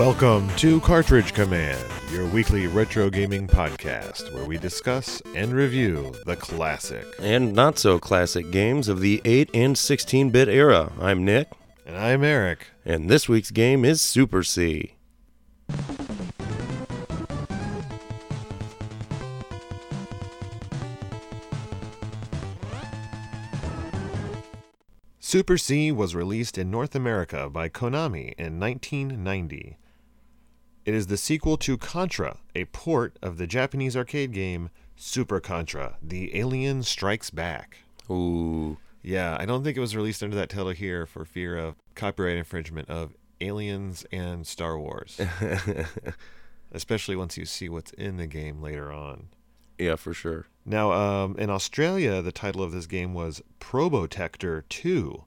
Welcome to Cartridge Command, your weekly retro gaming podcast where we discuss and review the classic. and not so classic games of the 8 and 16 bit era. I'm Nick, And I'm Eric. and this week's game is Super C. Super C was released in North America by Konami in 1990. It is the sequel to Contra, a port of the Japanese arcade game Super Contra: The Alien Strikes Back. Ooh, Yeah, I don't think it was released under that title here for fear of copyright infringement of Aliens and Star Wars, especially once you see what's in the game later on. yeah, for sure. Now, um, in Australia, the title of this game was Probotector 2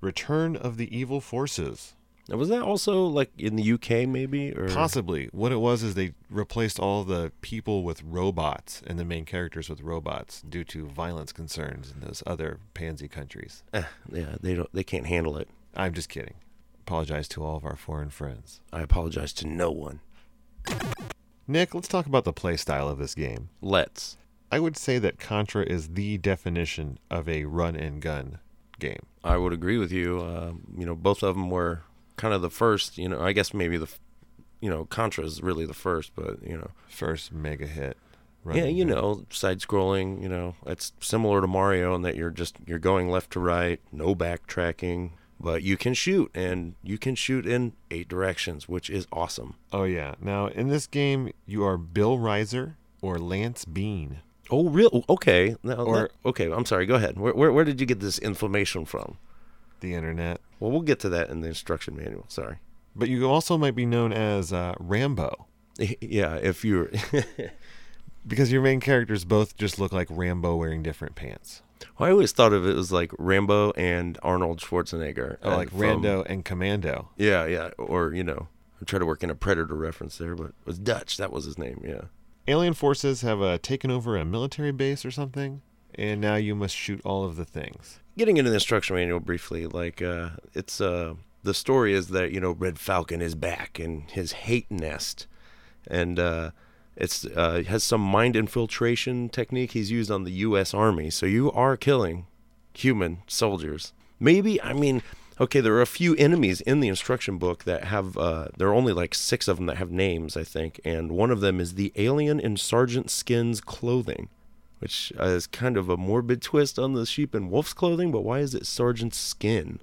Return of the Evil Forces. Now, Was that also like in the UK, maybe? Or Possibly. What it was is they replaced all the people with robots and the main characters with robots due to violence concerns in those other pansy countries. Eh, yeah, they don't. They can't handle it. I'm just kidding. Apologize to all of our foreign friends. I apologize to no one. Nick, let's talk about the play style of this game. Let's. I would say that Contra is the definition of a run and gun game. I would agree with you. Uh, you know, both of them were kind of the first. You know, I guess maybe the, you know, Contra is really the first, but you know, First mega hit. yeah, you know, side scrolling. You know, it's similar to Mario in that you're just you're going left to right, no backtracking, but you can shoot and you can shoot in eight directions, which is awesome. Oh yeah. Now in this game, you are Bill Rizer or Lance Bean. Oh, real? Okay. Now, Or- that- okay. I'm sorry. Go ahead. Where, where where did you get this information from? The internet. Well, we'll get to that in the instruction manual. Sorry. But you also might be known as uh, Rambo Yeah, if you're because your main characters both just look like Rambo wearing different pants. I always thought of it as like Rambo and Arnold Schwarzenegger. Oh, like from- Rando and Commando. Yeah, yeah. Or, you know, I try to work in a Predator reference there, but it was Dutch. That was his name, yeah. Alien forces have uh, taken over a military base or something, and now you must shoot all of the things. Getting into the instruction manual briefly, like, uh, it's, uh, the story is that, you know, Red Falcon is back in his hate nest. And, uh, it's uh, has some mind infiltration technique he's used on the U.S. Army. So you are killing human soldiers. Maybe I mean, okay, there are a few enemies in the instruction book that have. Uh, there are only like six of them that have names, I think, and one of them is the alien in Sergeant Skin's clothing, which is kind of a morbid twist on the sheep and wolf's clothing. But why is it Sergeant's Skin?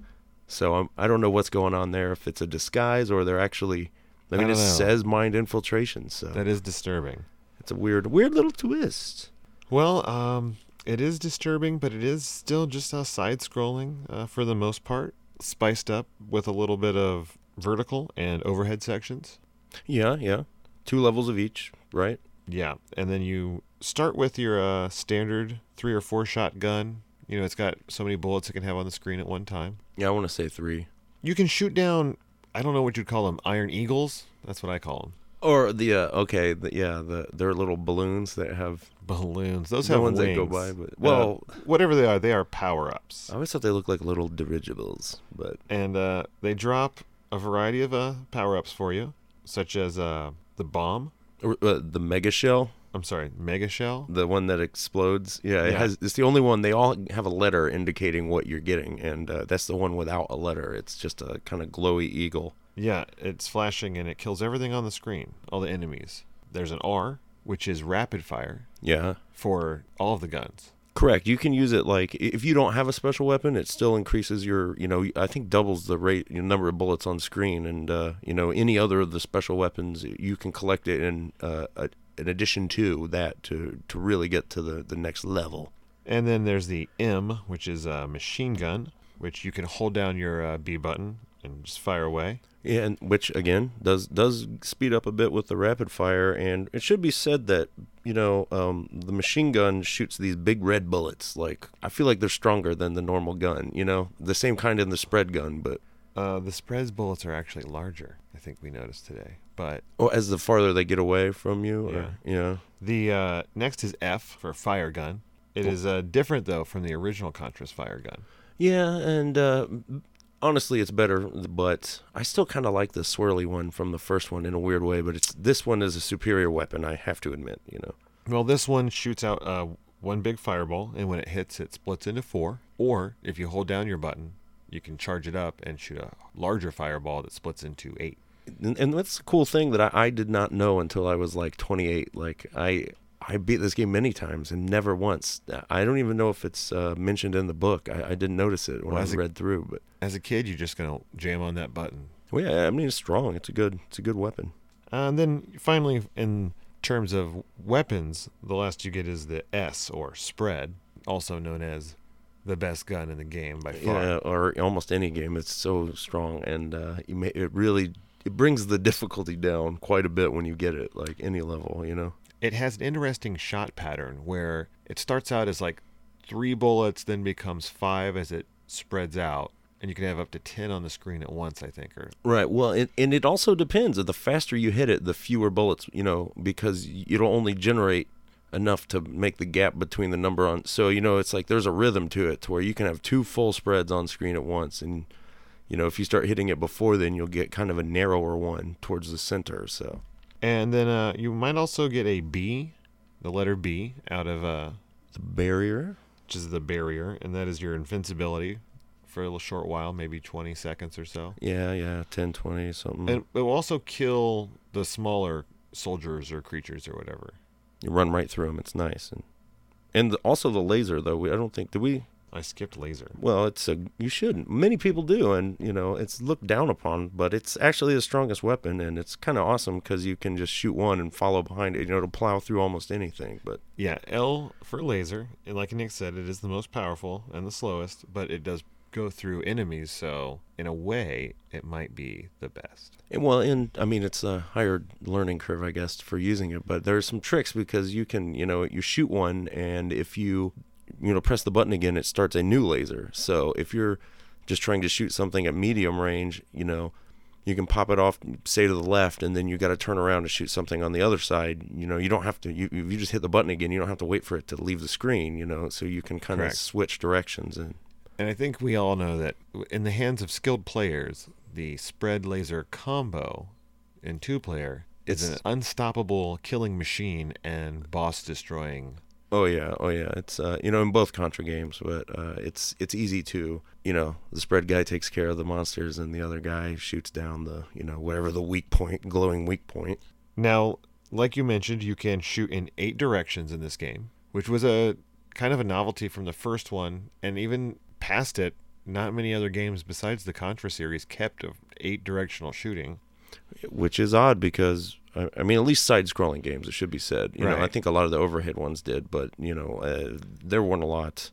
So I'm, I don't know what's going on there. If it's a disguise or they're actually. I mean, I it know. says mind infiltration, so That is disturbing. it's a weird, weird little twist. Well, um, it is disturbing, but it is still just a side scrolling uh, for the most part, spiced up with a little bit of vertical and overhead sections. Yeah, yeah. Two levels of each, right? Yeah, and then you start with your uh, standard three or four shot gun. You know, it's got so many bullets it can have on the screen at one time. Yeah, I want to say three. You can shoot down, I don't know what you'd call them, iron eagles. That's what I call them. Or the uh, okay, the, yeah, the they're little balloons that have Balloons. Those the have ones wings. that go by. But Uh, well, whatever they are, they are power ups, I always thought they looked like little dirigibles, but and uh, they drop a variety of uh, power ups for you, such as uh, the bomb. or, uh, the mega shell, I'm sorry, mega shell. the one that explodes. Yeah, it Yeah. has. It's the only one. They all have a letter indicating what you're getting, and uh, that's the one without a letter. It's just a kind of glowy eagle. Yeah, it's flashing and it kills everything on the screen, all the enemies. There's an R, which is rapid fire Yeah. for all of the guns. Correct. You can use it like if you don't have a special weapon, it still increases your, you know, I think doubles the rate, your number of bullets on screen, and uh, you know any other of the special weapons, you can collect it in uh, a, in addition to that to to really get to the the next level. And then there's the M, which is a machine gun, which you can hold down your uh, B button and just fire away. Yeah, and which again does does speed up a bit with the rapid fire, and it should be said that you know um, the machine gun shoots these big red bullets. Like I feel like they're stronger than the normal gun. You know, the same kind in the spread gun, but Uh, the spreads bullets are actually larger, I think we noticed today. But oh, as the farther they get away from you, or, Yeah. yeah. the uh, next is F for fire gun. It is uh, different, though, from the original Contra's fire gun. Yeah, and uh, honestly, it's better, but I still kind of like the swirly one from the first one in a weird way. But it's this one is a superior weapon. I have to admit, you know. Well, this one shoots out uh, one big fireball, and when it hits, it splits into four. Or if you hold down your button, you can charge it up and shoot a larger fireball that splits into eight. And, and that's a cool thing that I, I did not know until I was like 28. Like I I beat this game many times and never once. I don't even know if it's uh, mentioned in the book. I, I didn't notice it when Well, I as a- read through. But As a kid, you're just gonna jam on that button. well, yeah, I mean it's strong. It's a good it's a good weapon. Uh, and then finally, in terms of weapons, the last you get is the S or spread, also known as the best gun in the game by far. Yeah, or almost any game. It's so strong, and uh, you may, it really it brings the difficulty down quite a bit when you get it, like any level, you know. It has an interesting shot pattern where it starts out as like three bullets, then becomes five as it spreads out, and you can have up to ten on the screen at once. I think, or Right. Well, it, and it also depends. The faster you hit it, the fewer bullets, you know, because it'll only generate enough to make the gap between the number on. So you know, it's like there's a rhythm to it, to where you can have two full spreads on screen at once, and you know, if you start hitting it before then, you'll get kind of a narrower one towards the center. So and then uh, you might also get a B, the letter B, out of uh, the barrier. which is the barrier, and that is your invincibility for a little short while, maybe 20 seconds or so. Yeah, yeah, 10, 20, something. And it will also kill the smaller soldiers or creatures or whatever. you run right through them. It's nice, and and also the laser though. We, I don't think did we I skipped laser. Well, it's a you shouldn't. Many people do, and you know it's looked down upon, but it's actually the strongest weapon, and it's kind of awesome because you can just shoot one and follow behind it. You know, it'll plow through almost anything. But Yeah, L for laser. And like Nick said, it is the most powerful and the slowest, but it does go through enemies, so in a way, it might be the best. and, well, and I mean it's a higher learning curve, I guess, for using it. But there's some tricks because you can, you know, you shoot one, and if you, you know, press the button again, it starts a new laser. So if you're just trying to shoot something at medium range, you know, you can pop it off, say to the left, and then you got to turn around to shoot something on the other side. You know, you don't have to. You if you just hit the button again, you don't have to wait for it to leave the screen. You know, so you can kind of switch directions and. And I think we all know that in the hands of skilled players, the spread laser combo in two player is an unstoppable killing machine and boss destroying. Oh yeah, oh yeah. It's uh, you know in both Contra games, but uh, it's it's easy to you know the spread guy takes care of the monsters and the other guy shoots down the you know whatever the weak point, glowing weak point. Now, like you mentioned, you can shoot in eight directions in this game, which was a kind of a novelty from the first one, and even past it, not many other games besides the Contra series kept eight directional shooting. Which is odd because I, I mean at least side-scrolling games it should be said. You know I think a lot of the overhead ones did but you know uh, there weren't a lot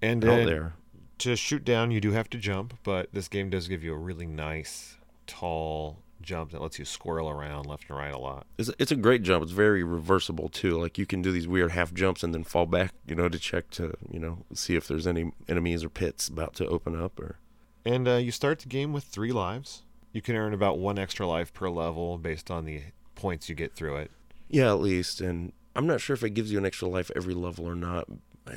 And out uh, there. to shoot down, you do have to jump, but this game does give you a really nice, tall jump that lets you squirrel around left and right a lot. it's, it's a great jump. It's very reversible too. Like you can do these weird half jumps and then fall back you know to check to you know see if there's any enemies or pits about to open up or And uh, you start the game with three lives. You can earn about one extra life per level based on the points you get through it. yeah at least and I'm not sure if it gives you an extra life every level or not uh,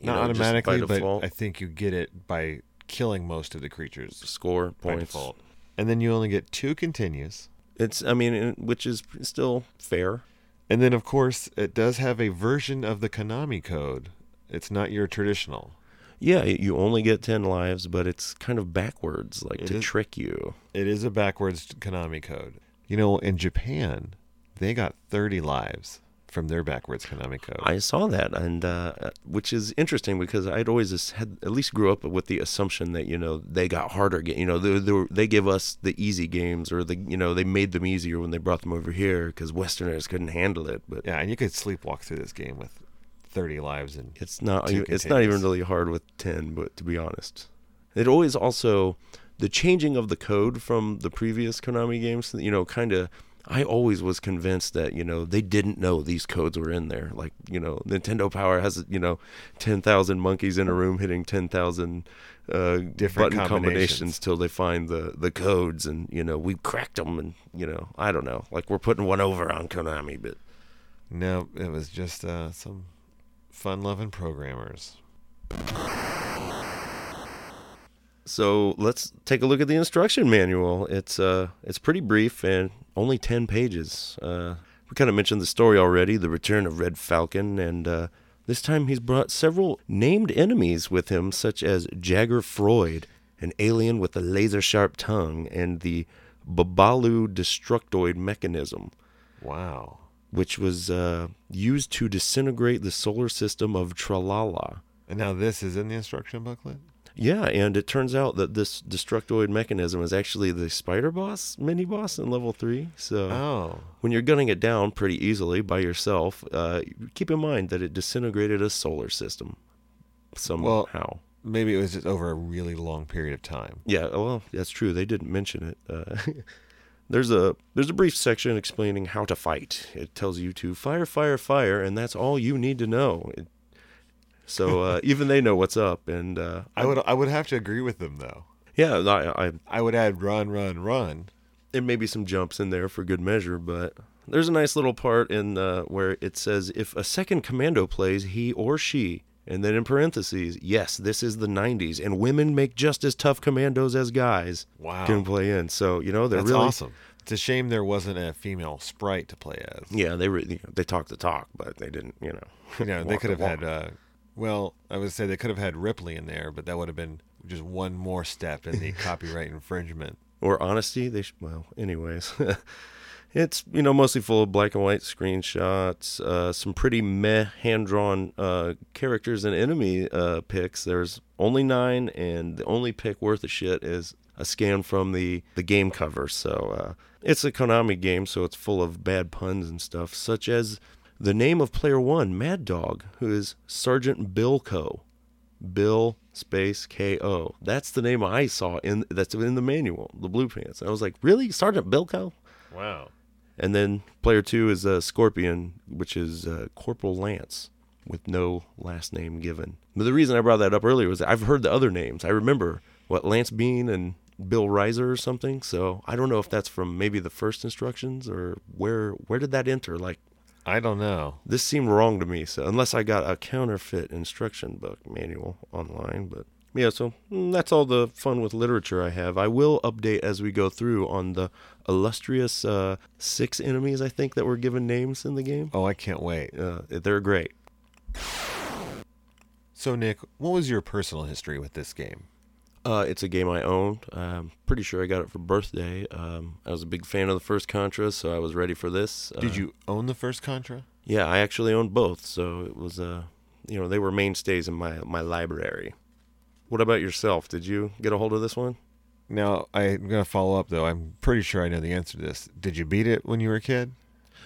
you Not know, automatically, but. I think you get it by killing most of the creatures score points default. And then you only get two continues. it's I mean which is still fair And then, of course, it does have a version of the Konami code. It's not your traditional. Yeah, you only get 10 lives, but it's kind of backwards, like It to is- trick you. It is a backwards Konami code. You know, in Japan, they got 30 lives from their backwards Konami code. I saw that, and uh, which is interesting because I'd always had at least grew up with the assumption that you know they got harder. You know, they, they, were, they give us the easy games, or the you know they made them easier when they brought them over here because Westerners couldn't handle it. But yeah, and you could sleepwalk through this game with 30 lives and it's not Two it's not even really hard with 10 but to be honest it always also the changing of the code from the previous konami games you know kind of i always was convinced that you know they didn't know these codes were in there. Like you know nintendo power has you know 10,000 monkeys in a room hitting 10,000 uh, Different button combinations. combinations till they find the the codes and you know we cracked them and you know i don't know. Like we're putting one over on konami but no, it was just uh, some fun-loving programmers. So let's take a look at the instruction manual. It's uh, it's pretty brief and only ten pages. Uh, we kind of mentioned the story already, the return of Red Falcon, and uh, this time he's brought several named enemies with him, such as Jagger Freud, an alien with a laser sharp tongue, and the Babalu Destructoid mechanism, Wow. Which was uh, used to disintegrate the solar system of Tralala. And now this is in the instruction booklet? Yeah, and it turns out that this destructoid mechanism is actually the spider boss, mini boss in level three. So Oh. when you're gunning it down pretty easily by yourself, uh, keep in mind that it disintegrated a solar system somehow. Well, Maybe it was just over a really long period of time. yeah, well, that's true. They didn't mention it. Uh, there's a there's a brief section explaining how to fight. It tells you to fire, fire, fire, and that's all you need to know. It, so uh, even they know what's up, and uh, I would I would have to agree with them though. yeah, I, I I would add run, run, run. and maybe some jumps in there for good measure, but there's a nice little part in uh, where it says if a second commando plays, he or she, and then in parentheses, yes, this is the 90s, and women make just as tough commandos as guys Wow. can play in. So you know they're That's really awesome. It's a shame there wasn't a female sprite to play as. yeah they re- you know, they talked the talk, but they didn't you know. You know, they could the have had. Uh, well, I would say they could have had Ripley in there, but that would have been just one more step in the copyright infringement. or honesty. They sh- well, anyways, it's you know mostly full of black and white screenshots, uh, some pretty meh hand drawn uh, characters and enemy uh, pics. There's only nine, and the only pick worth a shit is a scan from the the game cover. So uh, it's a Konami game, so it's full of bad puns and stuff, such as the name of player one, Mad Dog, who is Sergeant Bilko. Bill space K O. That's the name I saw in that's in the manual, the blue pants. I was like, really, Sergeant Bilko? Wow. And then player two is uh, Scorpion, which is uh, Corporal Lance, with no last name given. But the reason I brought that up earlier was I've heard the other names. I remember what Lance Bean and Bill Rizer or something. So I don't know if that's from maybe the first instructions or where where did that enter? Like I don't know. this seemed wrong to me. So unless I got a counterfeit instruction book manual online, but yeah, so mm, that's all the fun with literature I have. I will update as we go through on the illustrious uh, six enemies I think that were given names in the game. Oh, I can't wait. Uh, they're great. So, Nick, what was your personal history with this game? Uh, it's a game I owned. I'm pretty sure I got it for birthday. Um, I was a big fan of the first Contra, so I was ready for this. Did Uh, you own the first Contra? Yeah, I actually owned both, so it was uh, you know, they were mainstays in my my library. What about yourself? Did you get a hold of this one? Now, I'm going to follow up, though. I'm pretty sure I know the answer to this. Did you beat it when you were a kid?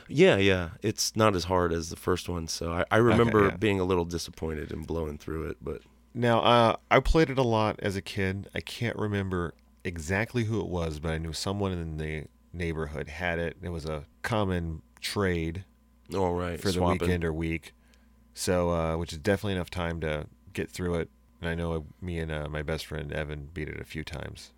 Yeah, yeah. It's not as hard as the first one, so I, I remember yeah. being a little disappointed and blowing through it, but Now, uh, I played it a lot as a kid. I can't remember exactly who it was, but I knew someone in the neighborhood had it. It was a common trade all right, for the weekend or week. So, uh, which is definitely enough time to get through it. And I know me and uh, my best friend Evan beat it a few times.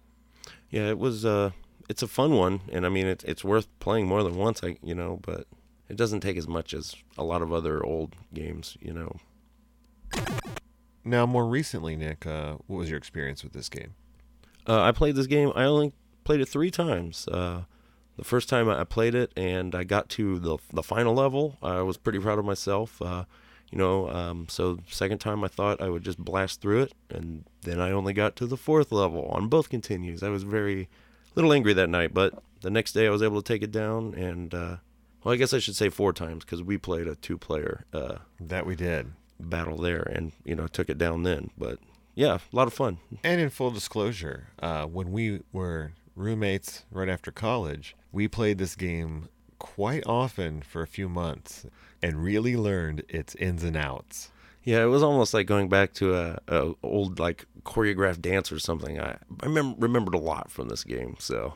Yeah, it was uh it's a fun one and I mean it's it's worth playing more than once, I you know, but it doesn't take as much as a lot of other old games, you know. Now, more recently, Nick, uh, what was your experience with this game? Uh, I played this game. I only played it three times. Uh, the first time I played it, and I got to the the final level, I was pretty proud of myself. You know, um, so second time I thought I would just blast through it, and then I only got to the fourth level on both continues. I was very little angry that night, but the next day I was able to take it down, and uh, well, I guess I should say four times because we played a two player uh, That we did. battle there, and you know took it down then. But yeah, a lot of fun. And in full disclosure, uh, when we were roommates right after college, we played this game quite often for a few months and really learned its ins and outs. Yeah, it was almost like going back to a, a old like choreographed dance or something. I I remem- remembered a lot from this game. So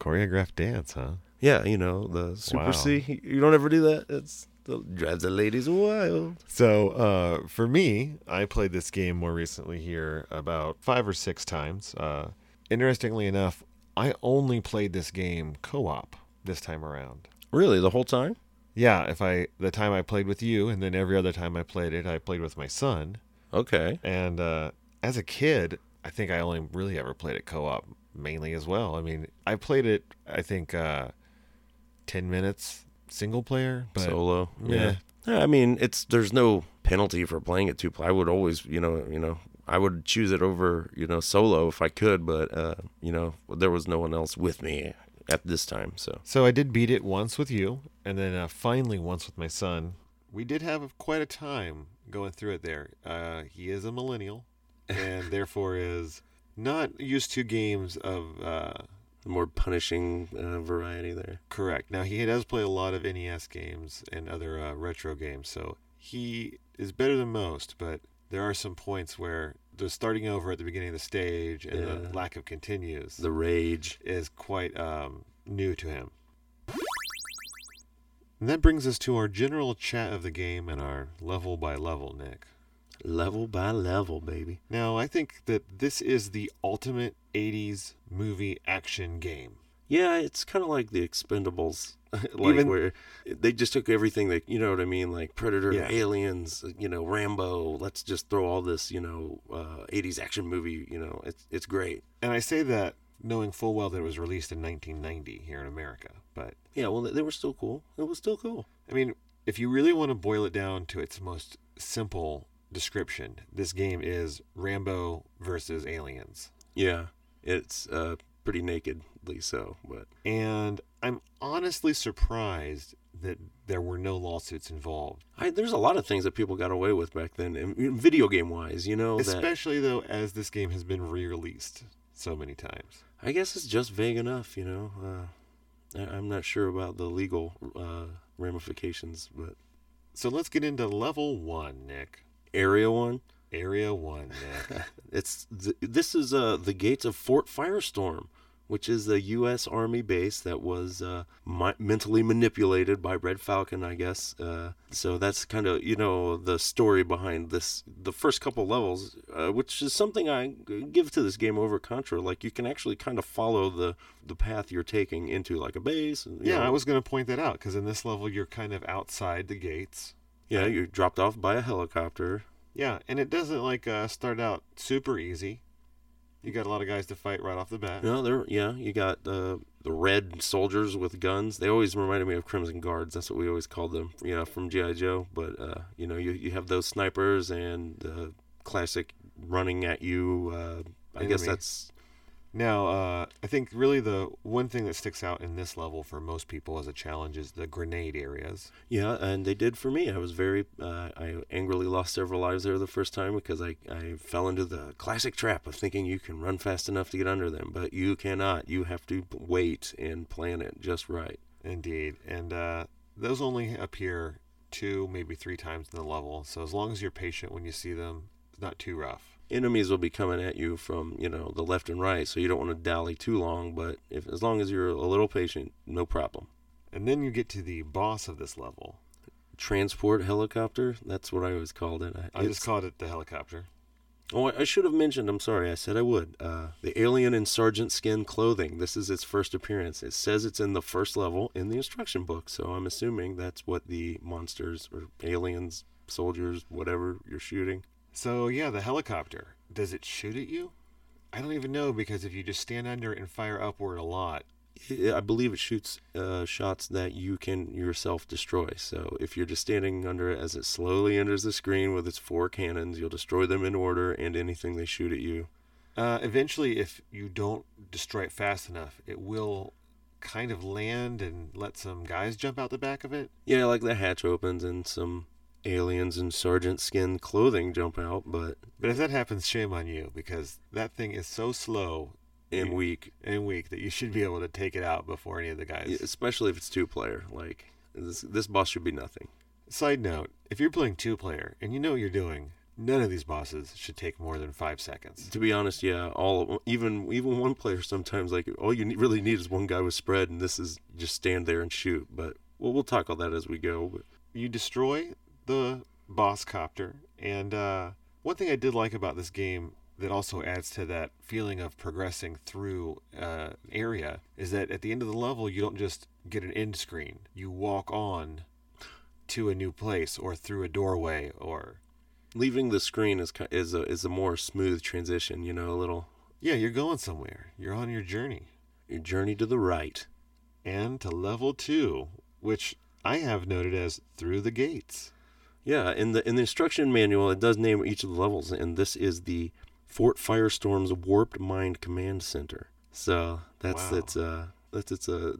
Choreographed dance, huh? yeah, you know the Super Wow. C. You don't ever do that. It's the drives the ladies wild. So, uh, for me, I played this game more recently here about five or six times. Uh, interestingly enough, I only played this game co op this time around. Really, the whole time? Yeah, if I the time I played with you, and then every other time I played it, I played with my son. Okay. And uh, as a kid, I think I only really ever played it co-op mainly as well. I mean, I played it I think uh 10 minutes single player, but Solo. yeah. Yeah. I mean, it's there's no penalty for playing it two player. I would always, you know, you know, I would choose it over, you know, solo if I could, but uh, you know, there was no one else with me at this time, so So I did beat it once with you, and then uh, finally once with my son. We did have quite a time going through it there. Uh, he is a millennial, and therefore is not used to games of uh, more punishing uh, variety there. correct. Now he does play a lot of NES games and other uh, retro games, so he is better than most. But there are some points where the starting over at the beginning of the stage and Yeah. the lack of continues The rage. is quite um, new to him. And that brings us to our general chat of the game and our level by level, Nick. Level by level, baby. Now, I think that this is the ultimate 80s movie action game. Yeah, it's kind of like the Expendables, like Even- where they just took everything that you know what I mean, like Predator, Yeah. Aliens, you know, Rambo. Let's just throw all this, you know, uh, '80s action movie. You know, it's it's great. And I say that knowing full well that it was released in 1990 here in America. But, Yeah, well, they were still cool. It was still cool. I mean, if you really want to boil it down to its most simple description, this game is Rambo versus aliens. Yeah, it's uh, pretty nakedly so, but And I'm honestly surprised that there were no lawsuits involved. I, there's a lot of things that people got away with back then, video game wise. You know, that Especially though as this game has been re-released so many times. I guess it's just vague enough. You know, uh, I, I'm not sure about the legal uh, ramifications, but So let's get into level 1, Nick. Area One. Area 1, It's th- this is uh, the gates of Fort Firestorm, which is a U.S. Army base that was uh, mi- mentally manipulated by Red Falcon, I guess. Uh, so that's kind of you know the story behind this. The first couple levels, uh, which is something I give to this game over Contra. Like you can actually kind of follow the the path you're taking into like a base. and, yeah, know, I was going to point that out because in this level you're kind of outside the gates. yeah. You're dropped off by a helicopter. Yeah, and it doesn't like uh, start out super easy. You got a lot of guys to fight right off the bat. No, there. Yeah, you got uh, the red soldiers with guns. They always reminded me of Crimson Guards. That's what we always called them. You know, from GI Joe. But uh, you know, you you have those snipers and the classic running at you. Uh, I guess that's Now, uh, I think really the one thing that sticks out in this level for most people as a challenge is the grenade areas. yeah, and they did for me. I was very. Uh, I angrily lost several lives there the first time because I I fell into the classic trap of thinking you can run fast enough to get under them, but you cannot. You have to wait and plan it just right. Indeed. And uh, those only appear two, maybe three times in the level. So as long as you're patient when you see them, not too rough. enemies will be coming at you from you know the left and right so you don't want to dally too long but if as long as you're a little patient no problem And then you get to the boss of this level. transport helicopter that's what i always called it I It's- just called it the helicopter. oh i I should have mentioned i'm sorry i said i would uh, the alien in sergeant skin clothing this is its first appearance it says it's in the first level in the instruction book so i'm assuming that's what the monsters or aliens soldiers whatever you're shooting So yeah, the helicopter. Does it shoot at you? I don't even know because if you just stand under it and fire upward a lot, I believe it shoots uh, shots that you can yourself destroy. So if you're just standing under it as it slowly enters the screen with its four cannons, you'll destroy them in order and anything they shoot at you. uh, eventually, if you don't destroy it fast enough, it will kind of land and let some guys jump out the back of it. Yeah, like the hatch opens and some aliens in sergeant skin clothing jump out, but But if that happens, shame on you because that thing is so slow and weak, and weak that you should be able to take it out before any of the guys. especially if it's two player. Like this, this boss should be nothing. Side note: If you're playing two player and you know what you're doing, none of these bosses should take more than five seconds. To be honest, yeah, all even even one player sometimes like all you ne- really need is one guy with spread, and this is just stand there and shoot. But well, we'll tackle that as we go. But you destroy the boss copter and uh, one thing i did like about this game that also adds to that feeling of progressing through uh, an area is that at the end of the level you don't just get an end screen you walk on to a new place or through a doorway or Leaving the screen is is a is a more smooth transition. You know, a little Yeah, you're going somewhere. You're on your journey. your journey to the right. And to level two, which I have noted as through the gates. Yeah, in the in the instruction manual, it does name each of the levels, and this is the Fort Firestorm's Warped Mind Command Center. So that's Wow. its uh that's its uh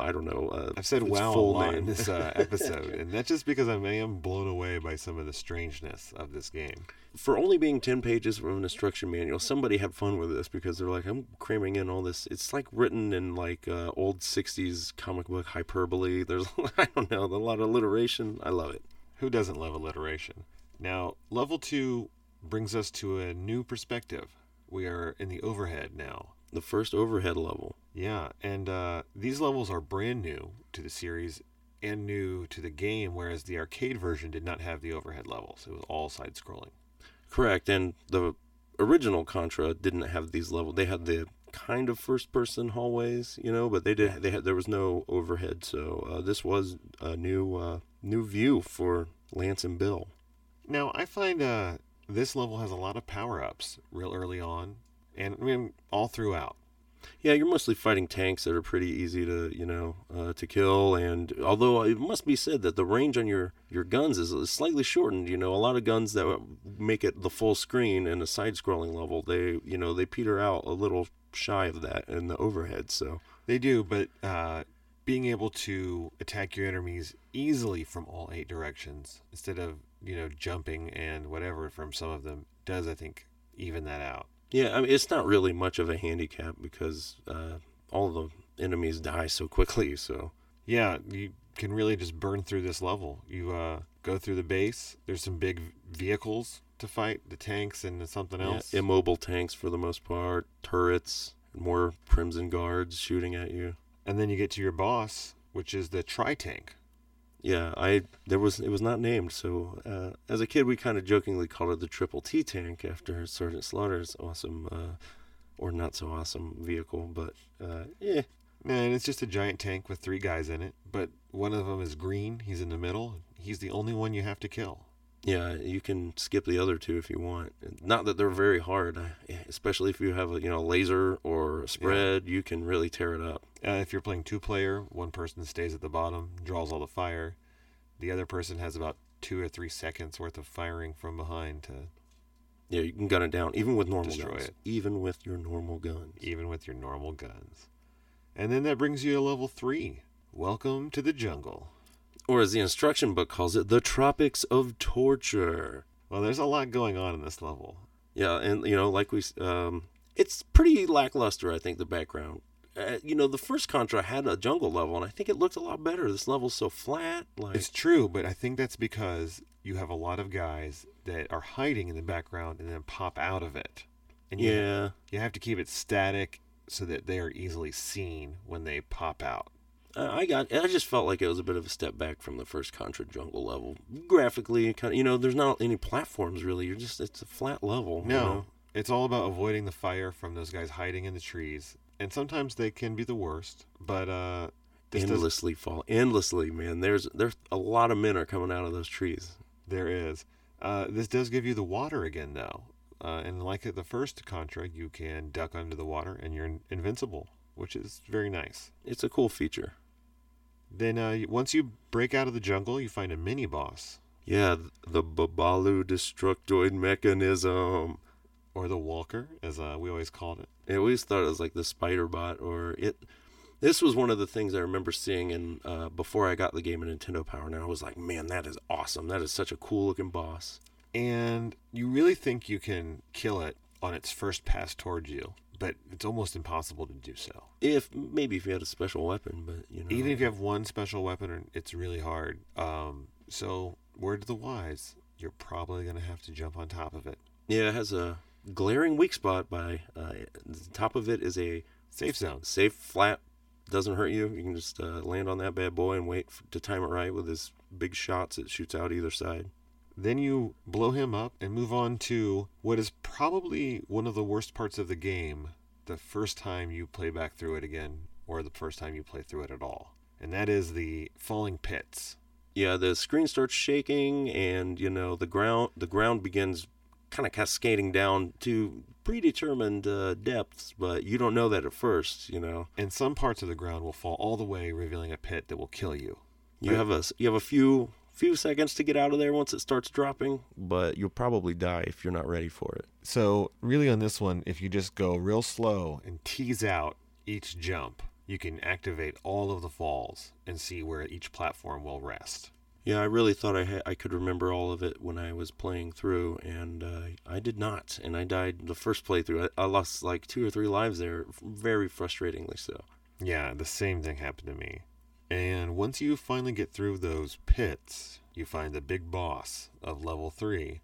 I don't know. Uh, I've said wow a lot name. in this uh, episode, and that's just because I am blown away by some of the strangeness of this game. For only being ten pages from an instruction manual, somebody had fun with this because they're like, I'm cramming in all this. It's like written in like uh, old '60s comic book hyperbole. There's I don't know, a lot of alliteration. I love it. Who doesn't love alliteration? Now, level two brings us to a new perspective. We are in the overhead now. The first overhead level. Yeah, and uh, these levels are brand new to the series and new to the game, whereas the arcade version did not have the overhead levels. It was all side scrolling. Correct, and the original Contra didn't have these levels. They had the kind of first-person hallways, you know, but they did. They had there was no overhead, so uh, this was a new uh, new view for Lance and Bill. Now, I find uh, this level has a lot of power ups real early on, and I mean, all throughout. Yeah, you're mostly fighting tanks that are pretty easy to you know uh, to kill, and although it must be said that the range on your your guns is, is slightly shortened. You know, a lot of guns that make it the full screen in a side-scrolling level, they you know they peter out a little shy of that in the overhead. So They do, but uh, being able to attack your enemies easily from all eight directions instead of you know jumping and whatever from some of them does, I think, even that out. Yeah, I mean, it's not really much of a handicap because uh, all the enemies die so quickly. So Yeah, you can really just burn through this level. You uh, go through the base. There's some big vehicles to fight, the tanks and something yeah, else. immobile tanks for the most part, turrets, more Crimson Guards shooting at you. And then you get to your boss, which is the tri tank. Yeah, I there was it was not named. So uh, as a kid, we kind of jokingly called it the Triple T tank after Sergeant Slaughter's awesome, uh, or not so awesome vehicle. But uh, yeah, And it's just a giant tank with three guys in it, but one of them is green. He's in the middle. He's the only one you have to kill. Yeah, you can skip the other two if you want. Not that they're very hard, especially if you have a you know laser or a spread, you can really tear it up. Uh, if you're playing two player, one person stays at the bottom, draws all the fire. The other person has about two or three seconds worth of firing from behind to Yeah, you can gun it down even with normal Destroy guns. it. Even with your normal guns. even with your normal guns. And then that brings you to level three. Welcome to the jungle. Or as the instruction book calls it, the tropics of torture. Well, there's a lot going on in this level. Yeah, and you know, like we, um, it's pretty lackluster. I think the background. Uh, you know, the first Contra had a jungle level, and I think it looked a lot better. This level's so flat. Like, It's true, but I think that's because you have a lot of guys that are hiding in the background and then pop out of it. And you, yeah, you have to keep it static so that they are easily seen when they pop out. I got. I just felt like it was a bit of a step back from the first Contra jungle level. Graphically, kind of. You know, there's not any platforms really. You're just. It's a flat level. you No, know? it's all about avoiding the fire from those guys hiding in the trees. And sometimes they can be the worst, but uh, this does, endlessly fall. Endlessly, man. There's there's a lot of men are coming out of those trees. there is. Uh, this does give you the water again, though. Uh, and like the first Contra, you can duck under the water and you're invincible, which is very nice. It's a cool feature. Then uh, once you break out of the jungle, you find a mini boss Yeah, the Babalu Destructoid mechanism. or the Walker, as uh, we always called it. I always thought it was like the spider bot or it. This was one of the things I remember seeing in uh, before I got the game in Nintendo Power, and I was like, "Man, that is awesome! That is such a cool looking boss." And you really think you can kill it on its first pass towards you, but it's almost impossible to do so. If maybe if you had a special weapon, but you know, Even if you have one special weapon, it's really hard. Um, so, word to the wise, you're probably going to have to jump on top of it. yeah, it has a glaring weak spot. By uh, the top of it is a Safe zone. safe flat, doesn't hurt you. You can just uh, land on that bad boy and wait f- to time it right with his big shots it shoots out either side. Then you blow him up and move on to what is probably one of the worst parts of the game the first time you play back through it again, or the first time you play through it at all. And that is the falling pits. Yeah, the screen starts shaking, and you know the ground the ground begins kind of cascading down to predetermined uh, depths, but you don't know that at first. You know, And some parts of the ground will fall all the way, revealing a pit that will kill you. you have a you have a few few seconds to get out of there once it starts dropping, but you'll probably die if you're not ready for it. So, really, on this one, if you just go real slow and tease out each jump, you can activate all of the falls and see where each platform will rest. Yeah, I really thought I ha- I could remember all of it when I was playing through, and uh, I did not, and I died the first playthrough. I, I lost like two or three lives there, very frustratingly so. Yeah, the same thing happened to me. And once you finally get through those pits, you find the big boss of level 3,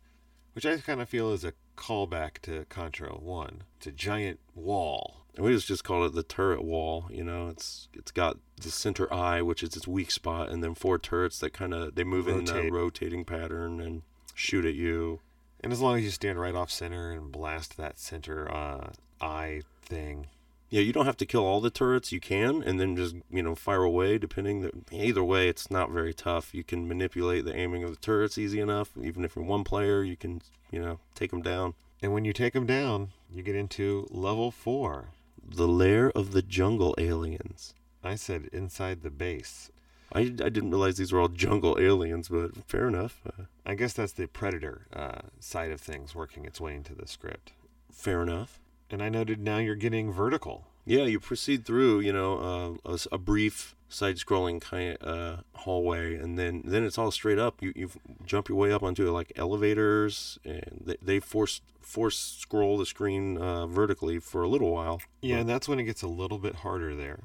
which I kind of feel is a callback to Contra 1. It's a giant wall. And we just just call it the turret wall. You know, it's it's got the center eye, which is its weak spot, and then four turrets that kind of they move in a rotating pattern and shoot at you. And as long as you stand right off center and blast that center uh, eye thing, Yeah, you don't have to kill all the turrets. You can, and then just you know fire away. Depending, that either way, it's not very tough. You can manipulate the aiming of the turrets easy enough. Even if you're one player, you can you know take them down. and when you take them down, you get into level 4. The lair of the jungle aliens. I said inside the base. I, I didn't realize these were all jungle aliens, but fair enough. Uh, I guess that's the predator uh, side of things working its way into the script. fair enough. And I noted now you're getting vertical. Yeah, you proceed through, you know, uh, a, a brief side-scrolling kind of uh, hallway, and then then it's all straight up. You you jump your way up onto like elevators, and they, they force force scroll the screen uh, vertically for a little while. Yeah, and that's when it gets a little bit harder there.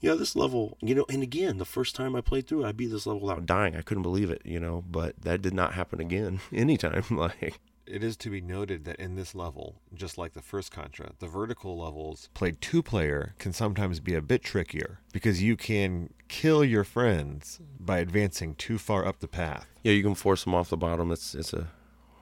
Yeah, this level, you know, and again, the first time I played through, I beat this level without dying. I couldn't believe it, you know, but that did not happen again anytime. Like, It is to be noted that in this level, just like the first Contra, the vertical levels played two player can sometimes be a bit trickier because you can kill your friends by advancing too far up the path. yeah, you can force them off the bottom. It's it's a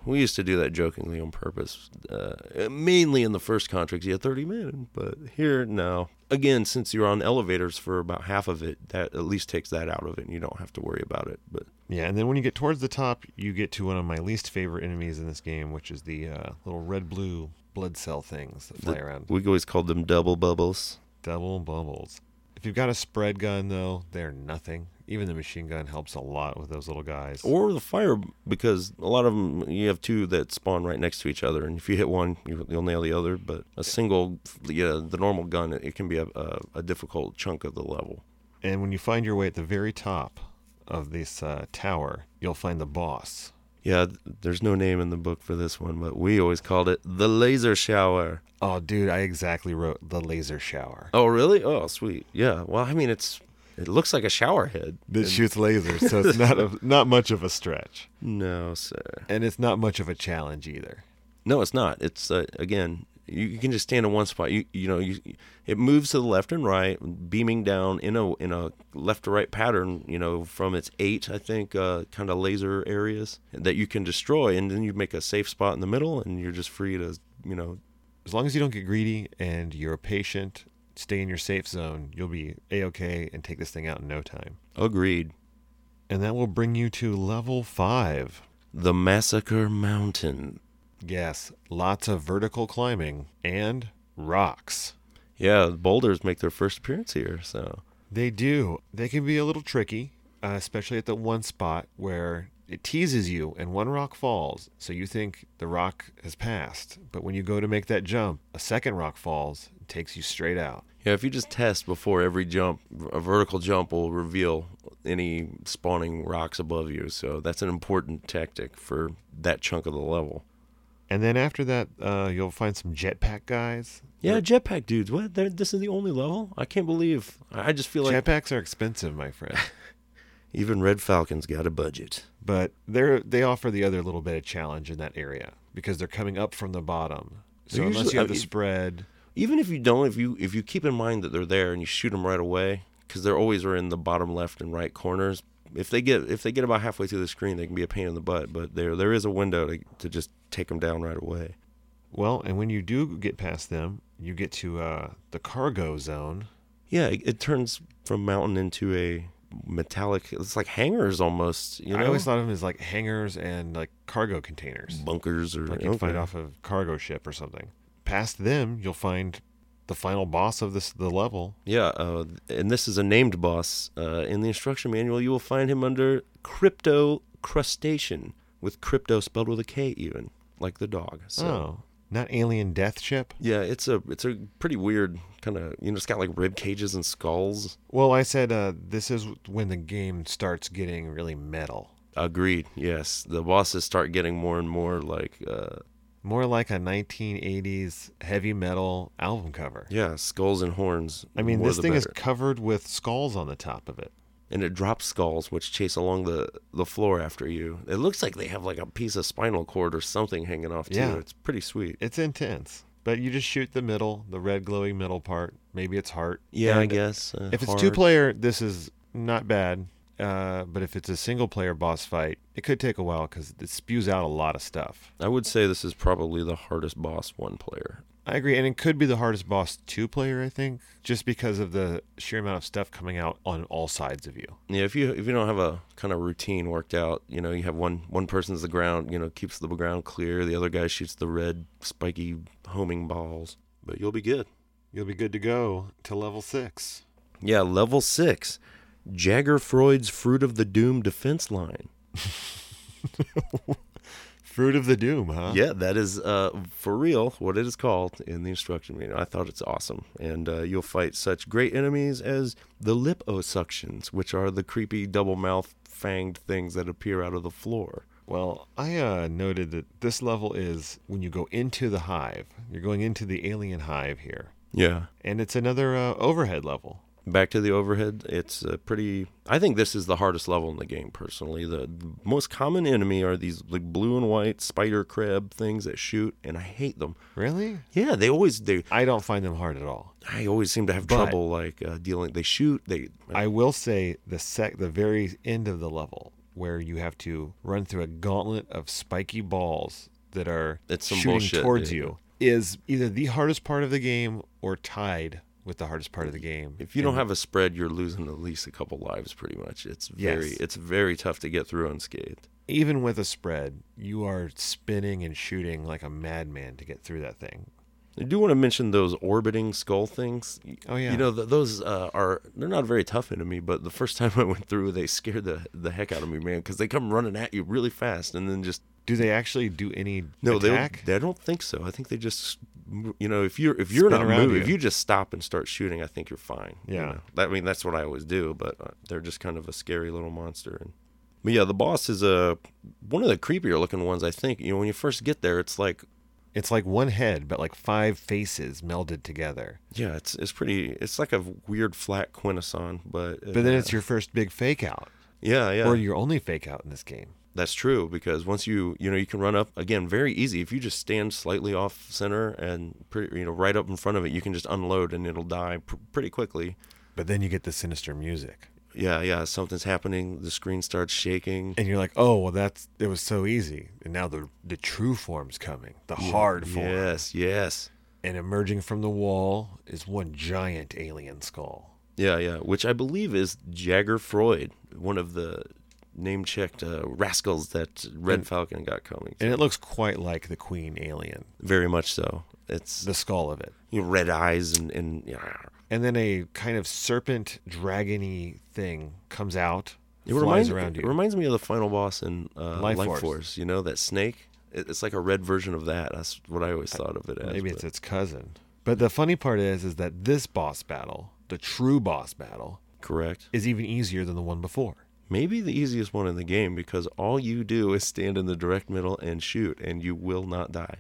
we used to do that jokingly on purpose, uh, mainly in the first contracts. You had 30 men, but here, no. Again, since you're on elevators for about half of it, that at least takes that out of it, and you don't have to worry about it. But Yeah, and then when you get towards the top, you get to one of my least favorite enemies in this game, which is the uh, little red blue blood cell things that fly the- around. we always called them double bubbles. Double bubbles. If you've got a spread gun, though, they're nothing. Even the machine gun helps a lot with those little guys. Or the fire, because a lot of them, you have two that spawn right next to each other, and if you hit one, you- you'll nail the other. But a single, yeah, the normal gun, it can be a, a, a difficult chunk of the level. And when you find your way at the very top of this uh, tower, you'll find the boss. Yeah, there's no name in the book for this one, but we always called it the laser shower. Oh, dude, I exactly wrote the laser shower. Oh, really? Oh, sweet. Yeah. Well, I mean, it's it looks like a shower head. That shoots lasers, so it's not a, not much of a stretch, No, sir. and it's not much of a challenge either. No, it's not. It's uh, again, you, you can just stand in one spot. You you know, you it moves to the left and right, beaming down in a in a left to right pattern. You know, from its eight, I think, uh, kind of laser areas that you can destroy, and then you make a safe spot in the middle, and you're just free to you know As long as you don't get greedy and you're patient, stay in your safe zone, you'll be a okay and take this thing out in no time. agreed. And that will bring you to level five. The Massacre Mountain. Yes, lots of vertical climbing and rocks. Yeah, boulders make their first appearance here. So They do. They can be a little tricky, uh, especially at the one spot where it teases you and one rock falls. So you think the rock has passed. But when you go to make that jump, a second rock falls and takes you straight out. yeah, if you just test before every jump, a vertical jump will reveal any spawning rocks above you. So that's an important tactic for that chunk of the level. And then after that, uh, you'll find some jetpack guys. Yeah, jetpack dudes. What? They're, this is the only level? I can't believe. I I just feel like Jetpacks are expensive, my friend. even Red Falcon's got a budget. but they're they offer the other little bit of challenge in that area because they're coming up from the bottom. So They're unless usually- you have I the mean- spread, Even if you don't, if you if you keep in mind that they're there and you shoot them right away, because they're always are in the bottom left and right corners. If they get if they get about halfway through the screen, they can be a pain in the butt. But there there is a window to to just take them down right away. well, and when you do get past them, you get to uh, the cargo zone. Yeah, it, it turns from mountain into a metallic. It's like hangers almost. You know, I always thought of them as like hangars and like cargo containers, bunkers or like you'd find off a cargo ship or something. Past them, you'll find the final boss of this the level. Yeah, uh, and this is a named boss. Uh, in the instruction manual, you will find him under Krypto Crustacean, with crypto spelled with a K, even like the dog. So. oh, not alien death ship. Yeah, it's a it's a pretty weird kind of you know it's got like rib cages and skulls. Well, I said uh, this is when the game starts getting really metal, Agreed. Yes, the bosses start getting more and more like uh, more like a 1980s heavy metal album cover. yeah skulls and horns. I mean, this thing is covered with skulls on the top of it. and it drops skulls which chase along the the floor after you. It looks like they have like a piece of spinal cord or something hanging off too. Yeah. It's pretty sweet. It's intense, but you just shoot the middle, the red glowing middle part. Maybe it's heart. Yeah, I guess. Uh, If it's two player, this is not bad. Uh, but if it's a single player boss fight, it could take a while because it spews out a lot of stuff. I would say this is probably the hardest boss one player. I agree, and it could be the hardest boss two player. I think just because of the sheer amount of stuff coming out on all sides of you. Yeah, if you if you don't have a kind of routine worked out, you know, you have one one person's the ground, you know, keeps the ground clear. The other guy shoots the red spiky homing balls, but you'll be good. You'll be good to go to level six. Yeah, level six, Jagger Froid's Fruit of the Doom defense line. Fruit of the Doom, huh? Yeah, that is uh, for real what it is called in the instruction manual. I thought it's awesome, and uh, you'll fight such great enemies as the liposuctions, which are the creepy double mouth fanged things that appear out of the floor. Well, I uh, noted that this level is when you go into the hive. You're going into the alien hive here, Yeah. and it's another uh, overhead level. Back to the overhead. It's a pretty. I think this is the hardest level in the game. Personally, the, the most common enemy are these like blue and white spider crab things that shoot, and I hate them. Really? Yeah, they always they. I don't find them hard at all. I always seem to have But- trouble like uh, dealing. They shoot. They. I will say the sec the very end of the level where you have to run through a gauntlet of spiky balls that are It's some shooting bullshit, towards dude. you is either the hardest part of the game or tied with the hardest part of the game. If you don't have a spread, you're losing at least a couple lives. Pretty much. It's very. Yes. It's very tough to get through unscathed. even with a spread, you are spinning and shooting like a madman to get through that thing. I do want to mention those orbiting skull things. Oh yeah. You know, th- those uh, are they're not very tough enemy, but the first time I went through, they scared the the heck out of me, man, because they come running at you really fast and then just do they actually do any no, they attack? they I don't think so. I think they just you know if you're if you're Spin not moving, you. if you just stop and start shooting, I think you're fine. you Yeah. know. That- I mean that's what I always do, but uh, they're just kind of a scary little monster. And but yeah, the boss is a one of the creepier looking ones. I think you know when you first get there, it's like It's like one head, but like five faces melded together. yeah, it's it's pretty. It's like a weird flat quintesson, but But then uh, it's your first big fake out, yeah yeah or your only fake out in this game. That's true because once you you know you can run up again very easy if you just stand slightly off center and pretty, you know right up in front of it you can just unload and it'll die pr- pretty quickly. But then you get the sinister music, Yeah, yeah, something's happening. The screen starts shaking. and you're like, "Oh, well, that's it was so easy." And now the the true form's coming, the hard form, Yes, yes. and emerging from the wall is one giant alien skull. Yeah, yeah, which I believe is Jagger Froid, one of the name checked uh, rascals that Red And- Falcon got coming. And it looks quite like the queen alien, Very much so. It's the skull of it. you know, red eyes and, and yeah. And then a kind of serpent dragony thing comes out, It flies reminds, around it reminds me of the final boss in uh, Life Life, Force. Force. You know that snake? It's like a red version of that. That's what I always thought of it as. Maybe it's but- its cousin. But the funny part is, is that this boss battle, the true boss battle, correct. is even easier than the one before. Maybe the easiest one in the game because all you do is stand in the direct middle and shoot, and you will not die.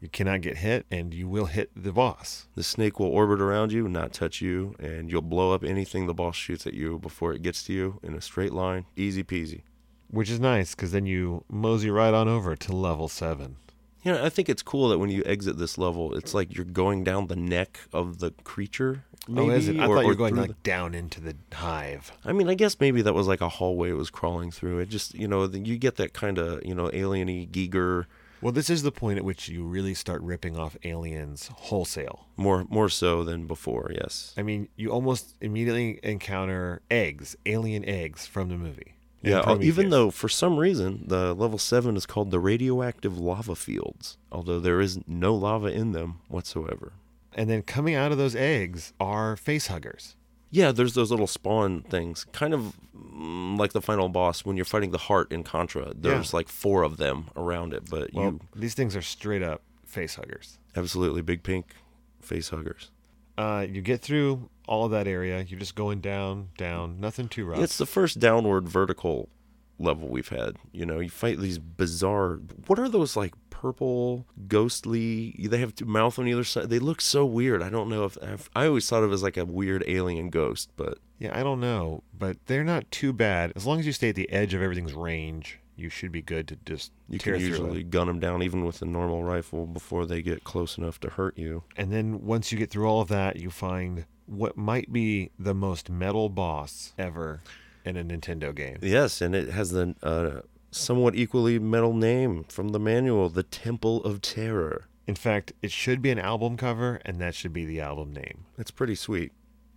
You cannot get hit, and you will hit the boss. The snake will orbit around you, not touch you, and you'll blow up anything the boss shoots at you before it gets to you in a straight line. Easy peasy. Which is nice because then you mosey right on over to level seven. You know, I think it's cool that when you exit this level, it's like you're going down the neck of the creature. Maybe, oh, is it? I or- thought you were going like down into the hive. I mean, I guess maybe that was like a hallway it was crawling through. It just, you know, the- you get that kind of, you know, alieny Giger Well, this is the point at which you really start ripping off aliens wholesale. More more so than before, yes. I mean, you almost immediately encounter eggs, alien eggs from the movie. Yeah, even though for some reason the level 7 is called the radioactive lava fields, although there is no lava in them whatsoever. And then coming out of those eggs are face huggers. Yeah, there's those little spawn things, kind of mm, like the final boss when you're fighting the heart in Contra. There's like four of them around it, but Well, you these things are straight up face huggers. absolutely big pink face huggers. Uh, you get through all of that area. You're just going down, down, nothing too rough. It's the first downward vertical level we've had. You know, you fight these bizarre. What are those like purple, ghostly? They have mouth on either side. They look so weird. I don't know if I've, I always thought of it as like a weird alien ghost, but yeah, I don't know, but they're not too bad. As long as you stay at the edge of everything's range, you should be good to just you can usually it. gun them down even with a normal rifle before they get close enough to hurt you. And then once you get through all of that, you find what might be the most metal boss ever in a Nintendo game. Yes, and it has the uh, somewhat equally metal name from the manual, the Temple of Terror. In fact, it should be an album cover, and that should be the album name. It's pretty sweet.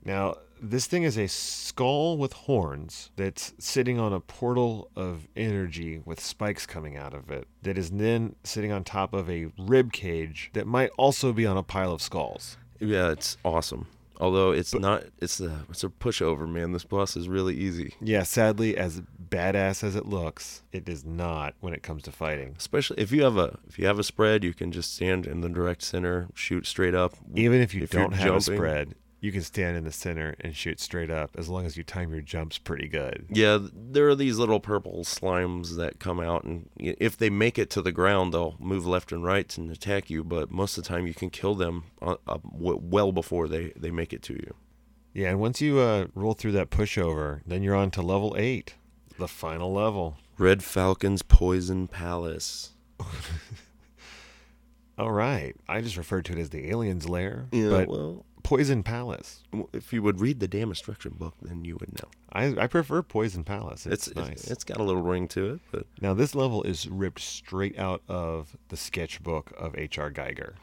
Now, this thing is a skull with horns that's sitting on a portal of energy with spikes coming out of it, that is then sitting on top of a rib cage that might also be on a pile of skulls. Yeah, it's awesome. Although it's not, it's a it's a pushover, man. This boss is really easy. Yeah, sadly, as badass as it looks, it is not when it comes to fighting. Especially if you have a if you have a spread, you can just stand in the direct center, shoot straight up. Even if you If don't have a spread, you can stand in the center and shoot straight up as long as you time your jumps pretty good. Yeah, there are these little purple slimes that come out, and if they make it to the ground, they'll move left and right and attack you. But most of the time, you can kill them uh, well before they they make it to you. Yeah, and once you uh, roll through that pushover, then you're on to level eight, the final level. Red Falcon's Poison Palace. All right, I just referred to it as the aliens' lair, Yeah, but well, Poison Palace. if you would read the damn instruction book, then you would know. I, I prefer Poison Palace. It's, It's nice. it's, it's got a little ring to it, but now this level is ripped straight out of the sketchbook of H.R. Giger.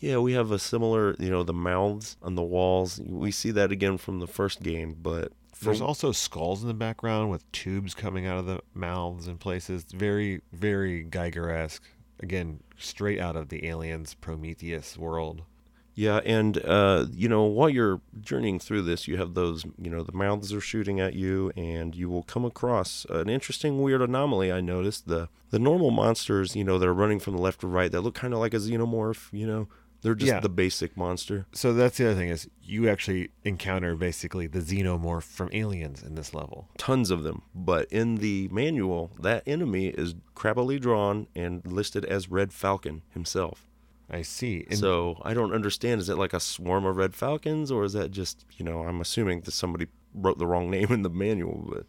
yeah, we have a similar, you know, the mouths on the walls. We see that again from the first game, but There's also skulls in the background with tubes coming out of the mouths in places. Very, very Giger-esque. Again, straight out of the Aliens Prometheus world. Yeah, and uh, you know, while you're journeying through this, you have those, you know, the mouths are shooting at you, and you will come across an interesting, weird anomaly. I noticed the the normal monsters, you know, that are running from the left to right, that look kind of like a xenomorph. You know, they're just Yeah. the basic monster. So that's the other thing is you actually encounter basically the xenomorph from Aliens in this level. Tons of them, but in the manual, that enemy is crappily drawn and listed as Red Falcon himself. I see. And so I don't understand. Is it like a swarm of red falcons, or is that just you know? I'm assuming that somebody wrote the wrong name in the manual. But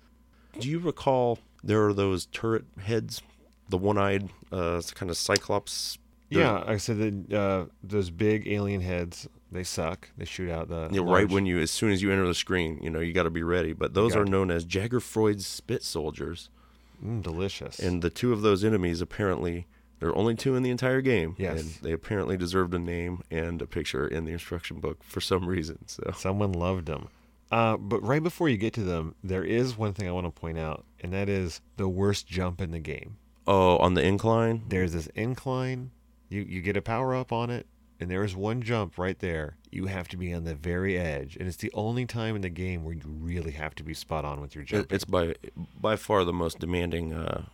do you recall there are those turret heads, the one-eyed, uh, kind of cyclops? yeah, I said that uh, those big alien heads, they suck. They shoot out the Yeah, right when you, as soon as you enter the screen, you know you got to be ready. But those are known as Jagger Froid's spit soldiers, Mm, delicious. and the two of those enemies apparently there are only two in the entire game. Yes. and they apparently deserved a name and a picture in the instruction book for some reason. So Someone loved them. Uh, but right before you get to them, there is one thing I want to point out, and that is the worst jump in the game. oh, on the incline, There's this incline. You you get a power up on it, and there is one jump right there. You have to be on the very edge, and it's the only time in the game where you really have to be spot on with your jump. It's by by far the most demanding uh,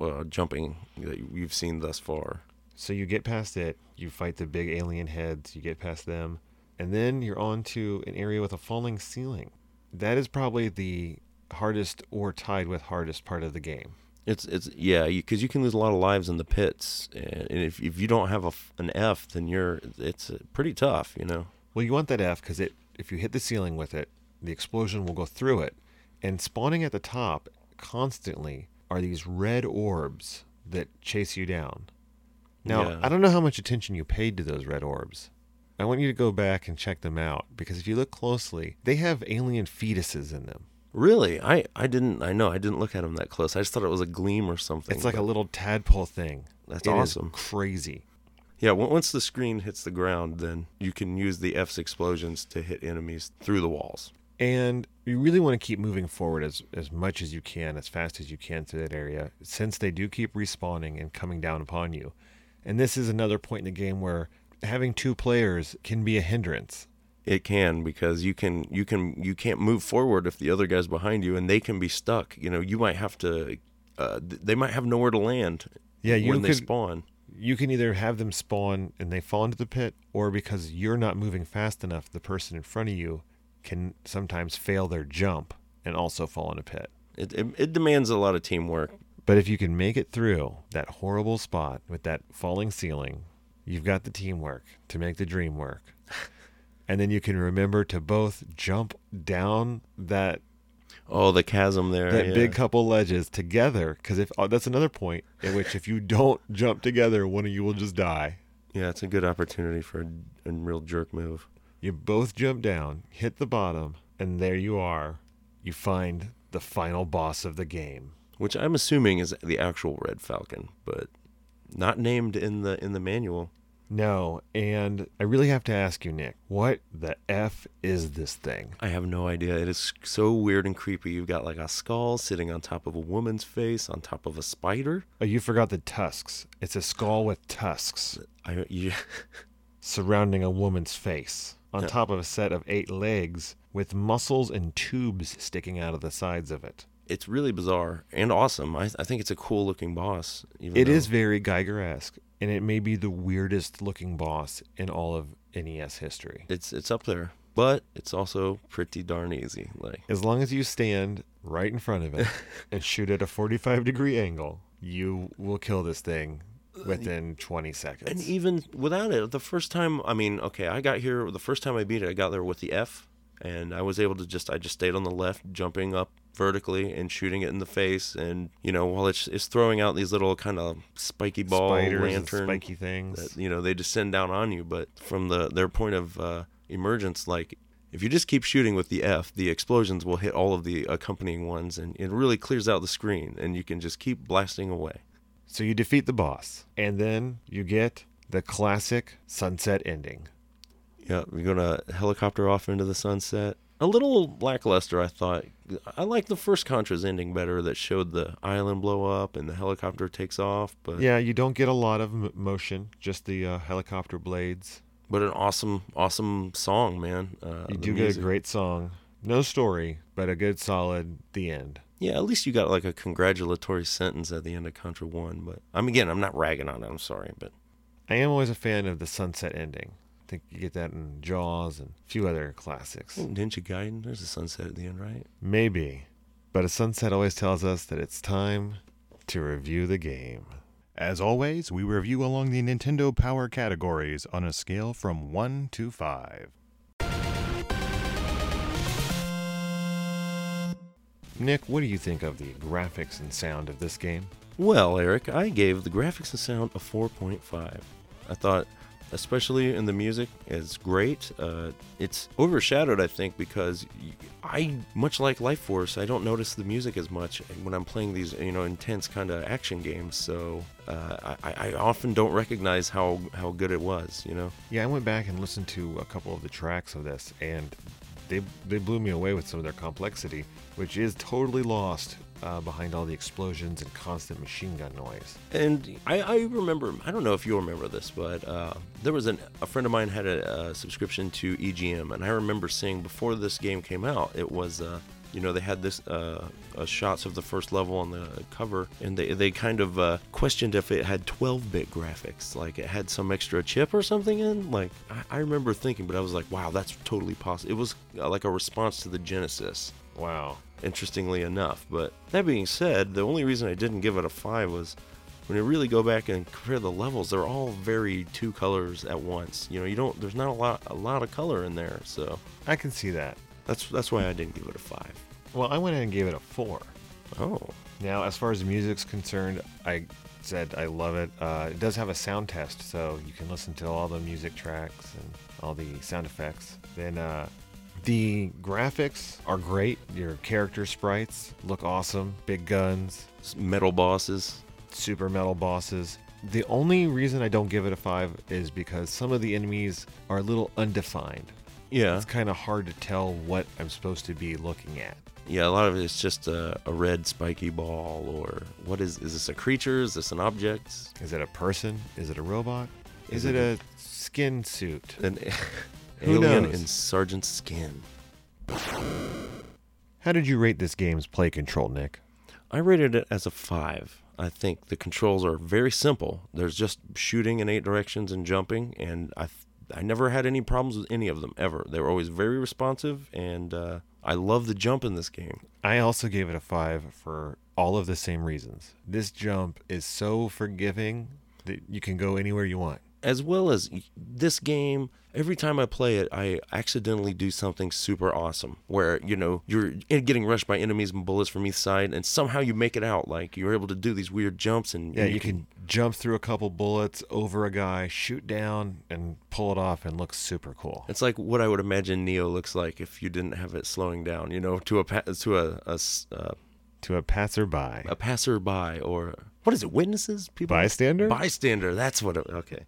uh, jumping that you've seen thus far. So you get past it, you fight the big alien heads, you get past them, and then you're on to an area with a falling ceiling. That is probably the hardest or tied with hardest part of the game. It's it's yeah, because you, can lose a lot of lives in the pits, and, and if if you don't have a an F, then you're it's uh, pretty tough, you know. Well, you want that F because it if you hit the ceiling with it, the explosion will go through it. And spawning at the top constantly are these red orbs that chase you down. Now, Yeah. I don't know how much attention you paid to those red orbs. I want you to go back and check them out because if you look closely, they have alien fetuses in them. Really, I I didn't I know I didn't look at them that close. I just thought it was a gleam or something. It's like a little tadpole thing That's It awesome. crazy. Yeah, once the screen hits the ground, then you can use the F's explosions to hit enemies through the walls. And you really want to keep moving forward as, as much as you can, as fast as you can to that area, since they do keep respawning and coming down upon you. And this is another point in the game where having two players can be a hindrance. It can because you can you can you can't move forward if the other guy's behind you, and they can be stuck. You know, you might have to. Uh, they might have nowhere to land. Yeah, you when they spawn. You can either have them spawn and they fall into the pit, or because you're not moving fast enough, the person in front of you can sometimes fail their jump and also fall in a pit. It, it it demands a lot of teamwork. But if you can make it through that horrible spot with that falling ceiling, you've got the teamwork to make the dream work. And then you can remember to both jump down that Oh, the chasm there. that yeah. big couple ledges together because if oh, that's another point in which if you don't jump together, one of you will just die. Yeah, it's a good opportunity for a, a real jerk move. You both jump down, hit the bottom, and there you are. You find the final boss of the game. Which I'm assuming is the actual Red Falcon, but not named in the in the manual. No, and I really have to ask you, Nick, what the F is this thing? I have no idea. It is so weird and creepy. You've got like a skull sitting on top of a woman's face, on top of a spider. Oh, you forgot the tusks. It's a skull with tusks I you, surrounding a woman's face, on Yeah. top of a set of eight legs with muscles and tubes sticking out of the sides of it. it's really bizarre and awesome. I, I think it's a cool looking boss. It though- is very Giger esque, and it may be the weirdest looking boss in all of NES history. It's it's up there, but it's also pretty darn easy. Like As long as you stand right in front of it and shoot at a 45 degree angle, you will kill this thing within 20 seconds. And even without it, the first time, I mean, okay, I got here, the first time I beat it, I got there with the F, and I was able to just, I just stayed on the left, jumping up vertically and shooting it in the face. And, you know, while it's, it's throwing out these little kind of spiky ball Spiders and lantern, spiky things. that, you know, they descend down on you. But from the their point of uh, emergence, like, if you just keep shooting with the F, the explosions will hit all of the accompanying ones, and it really clears out the screen, and you can just keep blasting away. So you defeat the boss, and then you get the classic sunset ending. Yeah, you're gonna helicopter off into the sunset. A little lackluster, I thought. I like the first Contra's ending better, that showed the island blow up and the helicopter takes off. But Yeah, you don't get a lot of m- motion, just the uh, helicopter blades. but an awesome, awesome song, man. Uh, You do get a great song. No story, but a good solid the end. Yeah, at least you got like a congratulatory sentence at the end of Contra One. But I'm again, I'm not ragging on it. I'm sorry, but I am always a fan of the sunset ending. I think you get that in Jaws and a few other classics. oh, Ninja Gaiden, there's a sunset at the end, right? Maybe. But a sunset always tells us that it's time to review the game. As always, we review along the Nintendo Power categories on a scale from 1 to 5. Nick, what do you think of the graphics and sound of this game? Well, Eric, I gave the graphics and sound a 4.5. I thought, especially in the music, it's great. Uh, it's overshadowed, I think, because I, much like Life Force, I don't notice the music as much when I'm playing these, you know, intense kind of action games. So uh, I, I often don't recognize how how good it was. You know. Yeah, I went back and listened to a couple of the tracks of this, and they they blew me away with some of their complexity, which is totally lost uh, behind all the explosions and constant machine gun noise. And I, I remember, I don't know if you remember this, but uh, there was an, a friend of mine had a, a subscription to EGM, and I remember seeing before this game came out, it was, uh, you know, they had this uh, uh, shots of the first level on the cover, and they, they kind of uh, questioned if it had 12 bit graphics, like it had some extra chip or something in. Like, I, I remember thinking, but I was like, wow, that's totally possible. It was uh, like a response to the Genesis Wow. interestingly enough. But that being said, the only reason I didn't give it a five was when you really go back and compare the levels, they're all very two colors at once. You know, you don't. There's not a lot, a lot of color in there, so I can see that. That's that's why I didn't give it a five. Well, I went in and gave it a four. Oh, Now, as far as the music's concerned, I said I love it. Uh, it does have a sound test, so you can listen to all the music tracks and all the sound effects. Then uh, the graphics are great. Your character sprites look awesome. Big guns, metal bosses. super metal bosses. The only reason I don't give it a five is because some of the enemies are a little undefined. Yeah, It's kind of hard to tell what I'm supposed to be looking at. yeah. A lot of it's just a, a red spiky ball, or what is is this a creature? Is this an object? Is it a person? Is it a robot? Is, Is it, it a skin suit? An alien knows? in Sergeant's skin. How did you rate this game's play control, Nick? I rated it as a five. I think the controls are very simple. There's just shooting in eight directions and jumping, and I I never had any problems with any of them ever. They were always very responsive, and uh, I love the jump in this game. I also gave it a five for all of the same reasons. This jump is so forgiving that you can go anywhere you want. As well as this game, every time I play it, I accidentally do something super awesome. Where you know you're getting rushed by enemies and bullets from each side, and somehow you make it out. Like you're able to do these weird jumps, and Yeah, you can jump through a couple bullets over a guy, shoot down, and pull it off, and looks super cool. It's like what I would imagine Neo looks like if you didn't have it slowing down. You know, to a pa- to a uh, To a passerby, a passerby or what is it? Witnesses, people, bystander. bystander. That's what. It, okay.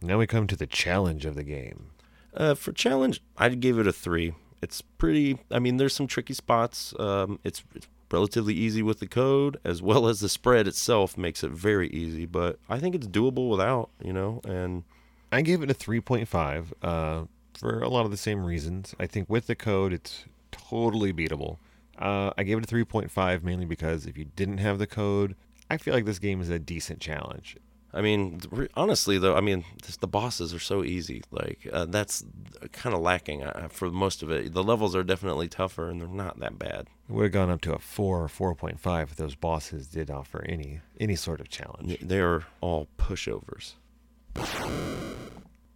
Now we come to the challenge of the game. Uh, for challenge, I'd give it a three. It's pretty. I mean, there's some tricky spots. Um, it's, it's relatively easy with the code, as well as the spread itself makes it very easy. But I think it's doable without. You know, and I gave it a 3.5 uh, for a lot of the same reasons. I think with the code, it's totally beatable. Uh, I gave it a 3.5 mainly because if you didn't have the code, I feel like this game is a decent challenge. I mean, honestly though, I mean, just the bosses are so easy. Like uh, that's kind of lacking uh, for most of it. The levels are definitely tougher, and they're not that bad. It would have gone up to a 4 or 4.5 if those bosses did offer any any sort of challenge. They are all pushovers.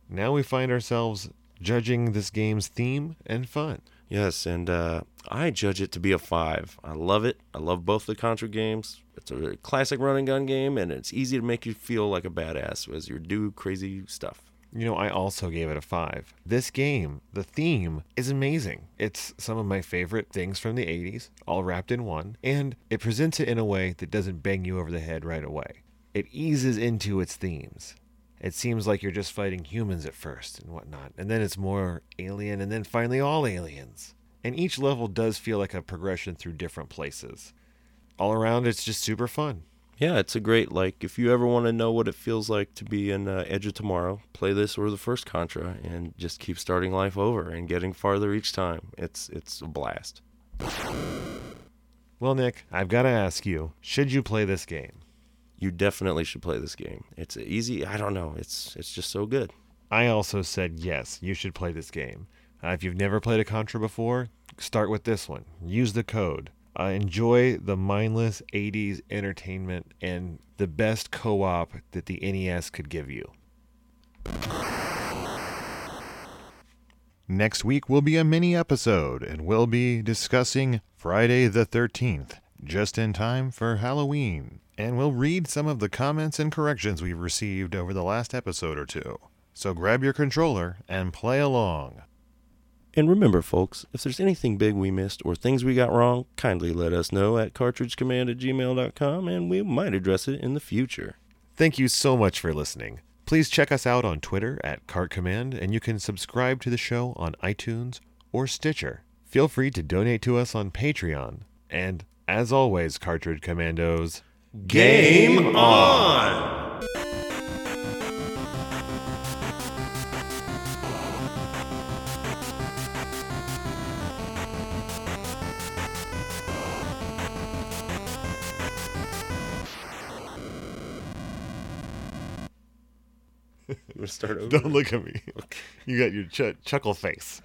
Now we find ourselves judging this game's theme and fun. Yes, and uh, I judge it to be a five. I love it. I love both the Contra games. It's a classic run and gun game, and it's easy to make you feel like a badass as you do crazy stuff. You know, I also gave it a 5. This game, the theme, is amazing. It's some of my favorite things from the 80s, all wrapped in one, and it presents it in a way that doesn't bang you over the head right away. It eases into its themes. It seems like you're just fighting humans at first and whatnot, and then it's more alien, and then finally all aliens. And each level does feel like a progression through different places. All around, it's just super fun. Yeah, it's a great like if you ever want to know what it feels like to be in uh, Edge of Tomorrow, play this or the first Contra, and just keep starting life over and getting farther each time. It's it's a blast. Well, Nick, I've got to ask you should you play this game? You definitely should play this game. It's easy. I don't know. It's it's just so good. I also said yes, you should play this game. Uh, if you've never played a Contra before, start with this one. Use the code. Uh, enjoy the mindless 80s entertainment and the best co op that the NES could give you. Next week will be a mini episode, and we'll be discussing Friday the 13th, just in time for Halloween. And we'll read some of the comments and corrections we've received over the last episode or two. So grab your controller and play along. And remember, folks, if there's anything big we missed or things we got wrong, kindly let us know at cartridgecommand at gmail.com and we might address it in the future. Thank you so much for listening. Please check us out on Twitter at Cart Command, and you can subscribe to the show on iTunes or Stitcher. Feel free to donate to us on Patreon. And as always, Cartridge Commandos, Game on! You want to start over? don't look at me. You got your ch- chuckle face.